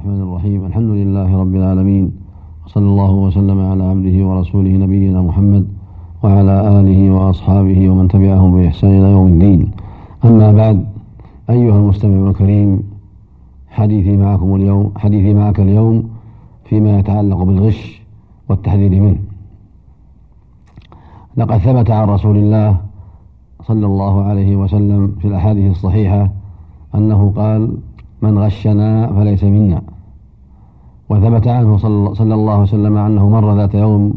الرحمن الرحيم. الحمد لله رب العالمين. وصلى الله وسلم على عبده ورسوله نبينا محمد وعلى آله وأصحابه ومن تبعهم بإحسان إلى يوم الدين. أما بعد أيها المستمع الكريم حديثي معكم اليوم حديثي معك اليوم فيما يتعلق بالغش والتحذير منه. لقد ثبت عن رسول الله صلى الله عليه وسلم في الأحاديث الصحيحة أنه قال من غشنا فليس منا. وثبت عنه صلى الله عليه وسلم أنه مر ذات يوم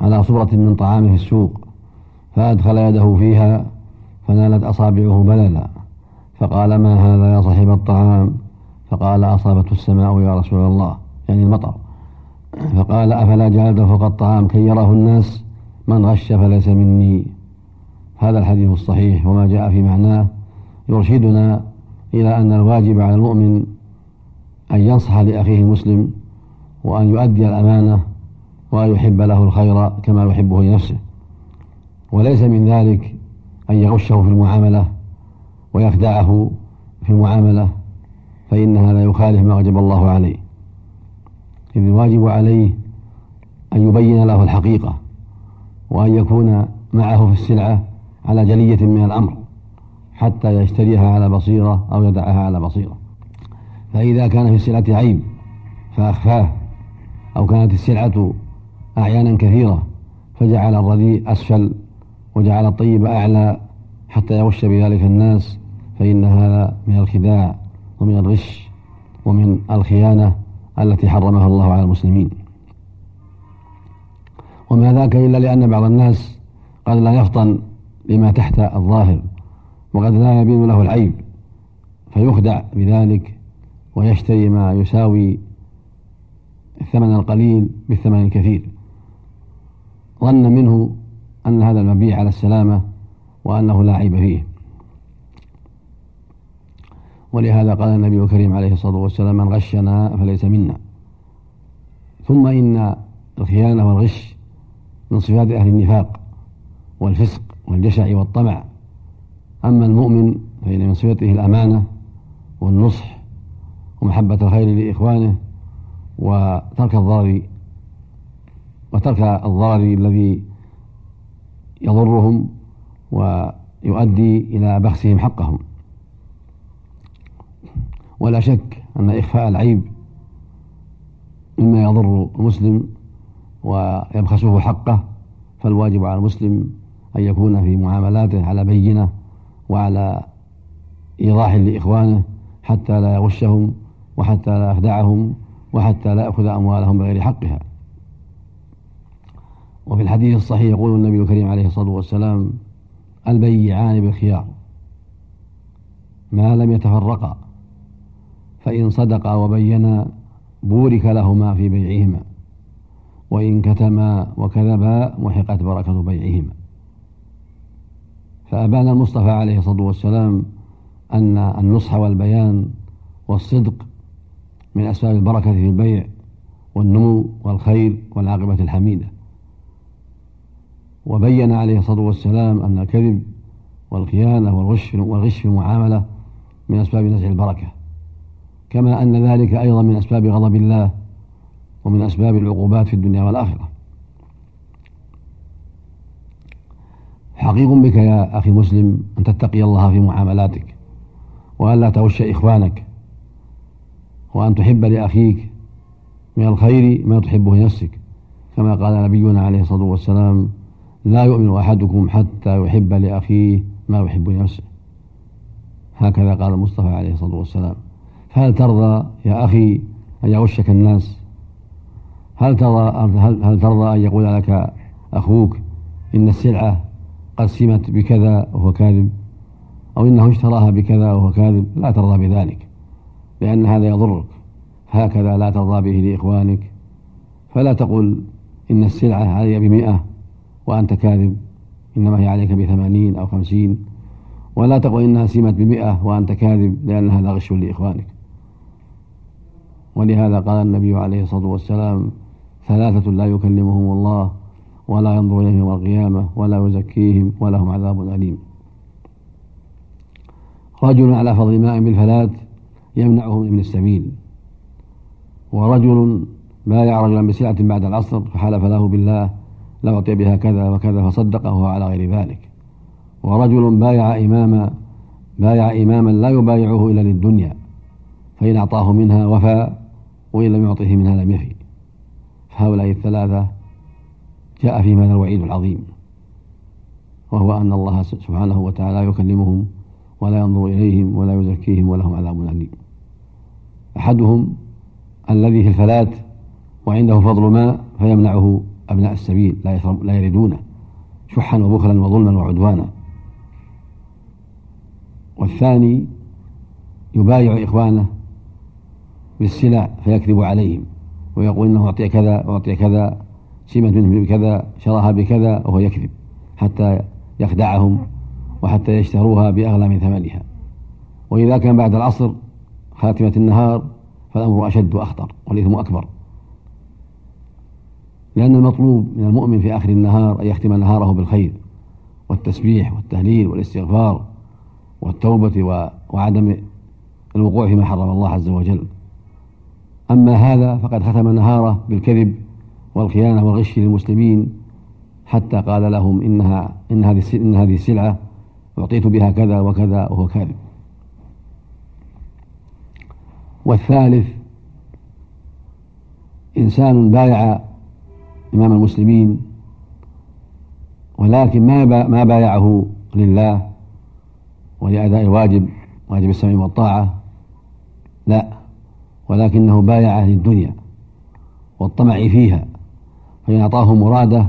على صورة من طعام في السوق فأدخل يده فيها فنالت أصابعه بللا. فقال ما هذا يا صاحب الطعام؟ فقال أصابته السماء يا رسول الله يعني المطر. فقال أفلا جعلت فوق الطعام كي يراه الناس؟ من غش فليس مني. هذا الحديث الصحيح وما جاء في معناه. يرشدنا إلى أن الواجب على المؤمن أن ينصح لأخيه المسلم وأن يؤدي الأمانة وأن يحب له الخير كما يحبه لنفسه. وليس من ذلك أن يغشه في المعاملة ويخدعه في المعاملة فإن هذا يخالف ما وجب الله عليه. إذ الواجب عليه أن يبين له الحقيقة وأن يكون معه في السلعة على جلية من الأمر. حتى يشتريها على بصيرة أو يدعها على بصيرة. فإذا كان في السلعة عيب فأخفاه أو كانت السلعة أعيانا كثيرة فجعل الرديء أسفل وجعل الطيب أعلى حتى يغش بذلك الناس فإن هذا من الخداع ومن الغش ومن الخيانة التي حرمها الله على المسلمين. وما ذاك إلا لأن بعض الناس قد لا يفطن لما تحت الظاهر. وقد لا يبين له العيب فيخدع بذلك ويشتري ما يساوي الثمن القليل بالثمن الكثير. ظن منه أن هذا المبيع على السلامة وأنه لا عيب فيه. ولهذا قال النبي الكريم عليه الصلاة والسلام من غشنا فليس منا. ثم إن الخيانة والغش من صفات أهل النفاق والفسق والجشع والطمع أما المؤمن فإن من صفته الأمانة والنصح ومحبة الخير لإخوانه وترك الضرر وترك الضرر الذي يضرهم ويؤدي إلى بخسهم حقهم. ولا شك أن إخفاء العيب مما يضر المسلم ويبخسه حقه فالواجب على المسلم أن يكون في معاملاته على بينة وعلى إيضاح لإخوانه حتى لا يغشهم وحتى لا يخدعهم وحتى لا يأخذ أموالهم بغير حقها. وفي الحديث الصحيح يقول النبي الكريم عليه الصلاة والسلام البيعان بالخيار. ما لم يتفرقا فإن صدقا وبينا بورك لهما في بيعهما وإن كتما وكذبا محقت بركة بيعهما. فأبان المصطفى عليه الصلاة والسلام أن النصح والبيان والصدق من أسباب البركة في البيع والنمو والخير والعاقبة الحميدة. وبين عليه الصلاة والسلام أن الكذب والخيانة والغش والغش في المعاملة من أسباب نزع البركة كما أن ذلك أيضا من أسباب غضب الله ومن أسباب العقوبات في الدنيا والآخرة. حقيق بك يا أخي مسلم أن تتقي الله في معاملاتك وأن لا تغش إخوانك وأن تحب لأخيك من الخير ما تحبه لنفسك. كما قال نبينا عليه الصلاة والسلام لا يؤمن أحدكم حتى يحب لأخيه ما يحب لنفسه. هكذا قال المصطفى عليه الصلاة والسلام. هل ترضى يا أخي أن يغشك الناس؟ هل ترضى هل, هل ترضى أن يقول لك أخوك إن السلعة قد سمت بكذا وهو كاذب أو إنه اشتراها بكذا وهو كاذب لا ترضى بذلك لأن هذا يضرك. هكذا لا ترضى به لإخوانك. فلا تقل إن السلعة علي بمئة وأنت كاذب إنما هي عليك بثمانين أو خمسين. ولا تقل إنها سمت بمئة وأنت كاذب لأن هذا غش لإخوانك. ولهذا قال النبي عليه الصلاة والسلام ثلاثة لا يكلمهم الله ولا ينظر إليهم يوم القيامة ولا يزكيهم ولهم عذاب أليم. رجل على فضل ماء بالفلاة يمنعه من السبيل. ورجل بايع رجلا بسلعة بعد العصر فحلف له بالله لا أعطي بها كذا وكذا فصدقه على غير ذلك. ورجل بايع إماما بايع إماما لا يبايعه إلا للدنيا فإن أعطاه منها وفى وإن لم يعطه منها لم يفي. فهؤلاء الثلاثة جاء فيهم هذا الوعيد العظيم وهو أن الله سبحانه وتعالى يكلمهم ولا ينظر إليهم ولا يزكيهم ولهم عذاب أليم. أحدهم الذي في الفلاة وعنده فضل ماء فيمنعه أبناء السبيل لا لا يردونه شحا وبخلا وظلما وعدوانا. والثاني يبايع إخوانه بالسلع فيكذب عليهم ويقول إنه أعطي كذا وأعطي كذا سمت منه بكذا شراها بكذا وهو يكذب حتى يخدعهم وحتى يشتروها بأغلى من ثمنها. وإذا كان بعد العصر خاتمة النهار فالأمر أشد وأخطر والإثم أكبر. لأن المطلوب من المؤمن في آخر النهار أن يختم نهاره بالخير والتسبيح والتهليل والاستغفار والتوبة وعدم الوقوع فيما حرم الله عز وجل. أما هذا فقد ختم نهاره بالكذب والخيانة والغش للمسلمين حتى قال لهم إنها إن هذه إن هذه السلعة أعطيت بها كذا وكذا وهو كاذب. والثالث إنسان بايع إمام المسلمين ولكن ما ما بايعه لله ولأداء الواجب واجب السمع والطاعة لا ولكنه بايع للدنيا والطمع فيها. فإن أعطاه مراده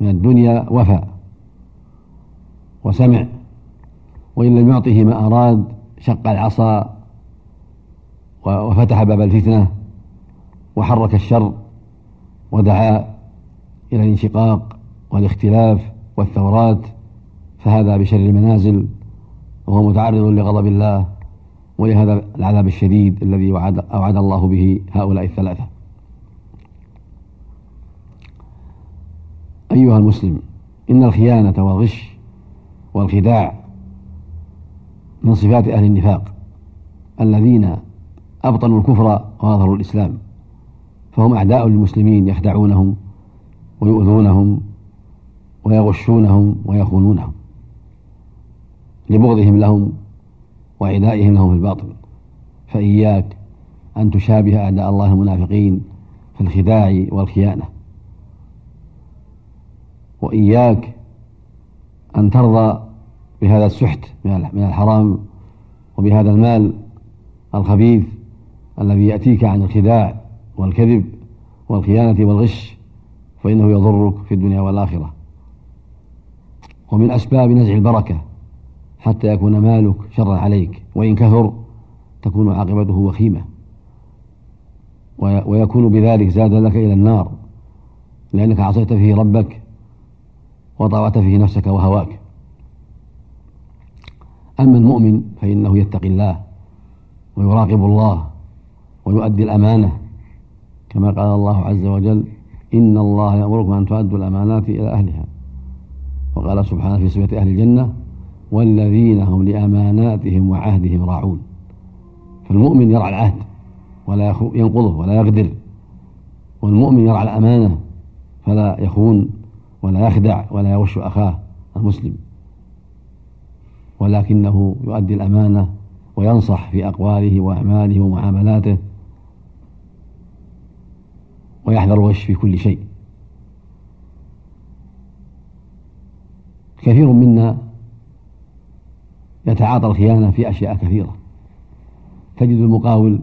من الدنيا وفى. وسمع. وإن لم يعطه ما أراد شق العصا وفتح باب الفتنة وحرك الشر ودعا إلى الانشقاق والاختلاف والثورات فهذا بشر المنازل وهو متعرض لغضب الله ولهذا العذاب الشديد الذي وعد أوعد الله به هؤلاء الثلاثة. أيها المسلم إن الخيانة والغش والخداع من صفات أهل النفاق الذين أبطنوا الكفر وأظهروا الإسلام فهم أعداء للمسلمين يخدعونهم ويؤذونهم ويغشونهم ويخونونهم لبغضهم لهم وعدائهم لهم في الباطل. فإياك أن تشابه أعداء الله المنافقين في الخداع والخيانة. وإياك أن ترضى بهذا السحت من الحرام وبهذا المال الخبيث الذي يأتيك عن الخداع والكذب والخيانة والغش فإنه يضرك في الدنيا والآخرة. ومن أسباب نزع البركة حتى يكون مالك شرا عليك وإن كثر تكون عاقبته وخيمة. ويكون بذلك زادا لك إلى النار لأنك عصيت فيه ربك وطوعت فيه نفسك وهواك. أما المؤمن فإنه يتقي الله ويراقب الله ويؤدي الأمانة كما قال الله عز وجل إن الله يأمركم أن تؤدوا الأمانات إلى أهلها. وقال سبحانه في صفة أهل الجنة والذين هم لأماناتهم وعهدهم راعون. فالمؤمن يرعى العهد ولا ينقضه ولا يغدر والمؤمن يرعى الأمانة فلا يخون ولا يخدع ولا يغش أخاه المسلم. ولكنه يؤدي الأمانة وينصح في أقواله وأعماله ومعاملاته ويحذر الغش في كل شيء. كثير منا يتعاطى الخيانة في أشياء كثيرة. تجد المقاول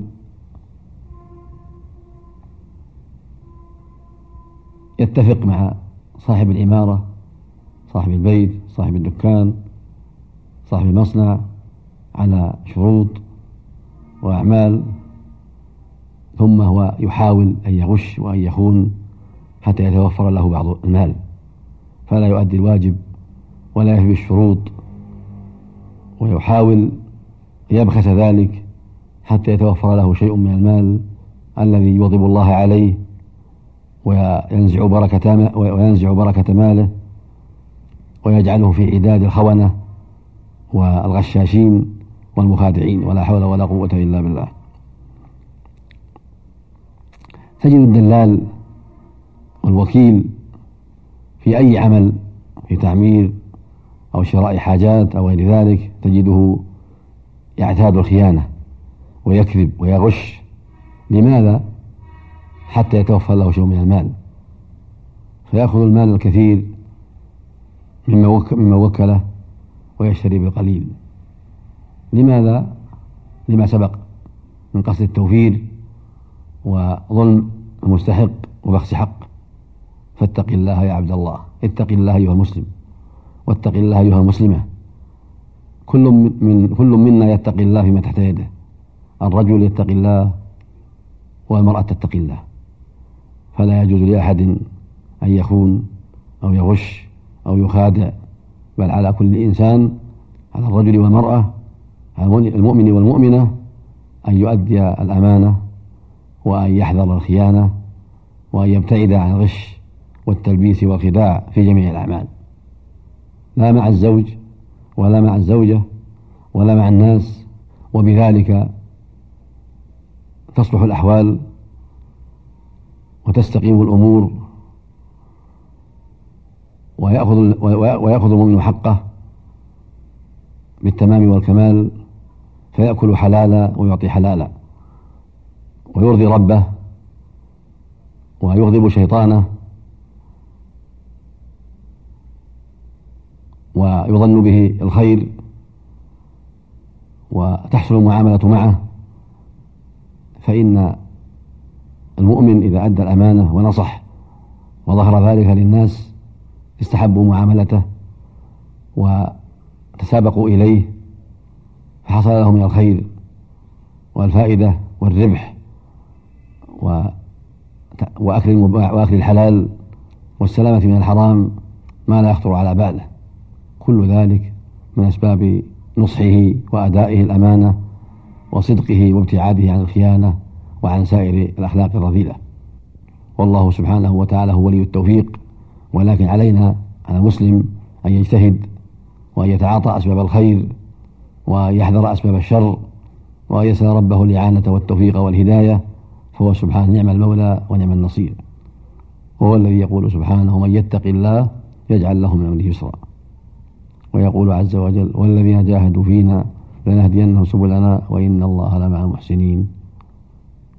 يتفق مع صاحب العمارة صاحب البيت صاحب الدكان صاحب المصنع على شروط وأعمال ثم هو يحاول أن يغش وأن يخون حتى يتوفر له بعض المال. فلا يؤدي الواجب ولا يفي الشروط ويحاول يبخس ذلك حتى يتوفر له شيء من المال الذي يغضب الله عليه وينزع بركة وينزع بركة ماله ويجعله في عداد الخونة والغشاشين والمخادعين ولا حول ولا قوة إلا بالله تجد الدلال والوكيل في أي عمل في تعمير أو شراء حاجات أو غير ذلك تجده يعتاد الخيانة ويكذب ويغش لماذا؟ حتى يتوفر له شيء من المال. فيأخذ المال الكثير مما وكله ويشتري بالقليل. لماذا؟ لما سبق من قصد التوفير وظلم المستحق وبخس حق. فاتق الله يا عبد الله. اتق الله أيها المسلم. واتق الله أيها المسلمة. كل من كل منا يتقي الله فيما تحت يده. الرجل يتقي الله والمرأة تتقي الله. فلا يجوز لأحد أن يخون أو يغش أو يخادع بل على كل إنسان على الرجل والمرأة المؤمن والمؤمنة أن يؤدي الأمانة وأن يحذر الخيانة وأن يبتعد عن الغش والتلبيس والخداع في جميع الأعمال. لا مع الزوج ولا مع الزوجة ولا مع الناس وبذلك تصلح الأحوال وتستقيم الأمور ويأخذ ويأخذ المؤمن حقه بالتمام والكمال فيأكل حلالا ويعطي حلالا ويرضي ربه ويغضب شيطانه ويظن به الخير وتحصل المعاملة معه فإن المؤمن إذا أدى الأمانة ونصح وظهر ذلك للناس استحبوا معاملته وتسابقوا إليه فحصل له من الخير والفائدة والربح وأكل وأكل الحلال والسلامة من الحرام ما لا يخطر على باله. كل ذلك من أسباب نصحه وأدائه الأمانة وصدقه وابتعاده عن الخيانة وعن سائر الأخلاق الرذيلة. والله سبحانه وتعالى هو ولي التوفيق ولكن علينا على المسلم أن يجتهد وأن يتعاطى أسباب الخير وأن يحذر أسباب الشر وأن يسأل ربه الإعانة والتوفيق والهداية فهو سبحانه نعم المولى ونعم النصير. وهو الذي يقول سبحانه من يتق الله يجعل له من أمره يسرا ويقول عز وجل والذين جاهدوا فينا لنهدينهم سبلنا وإن الله لمع المحسنين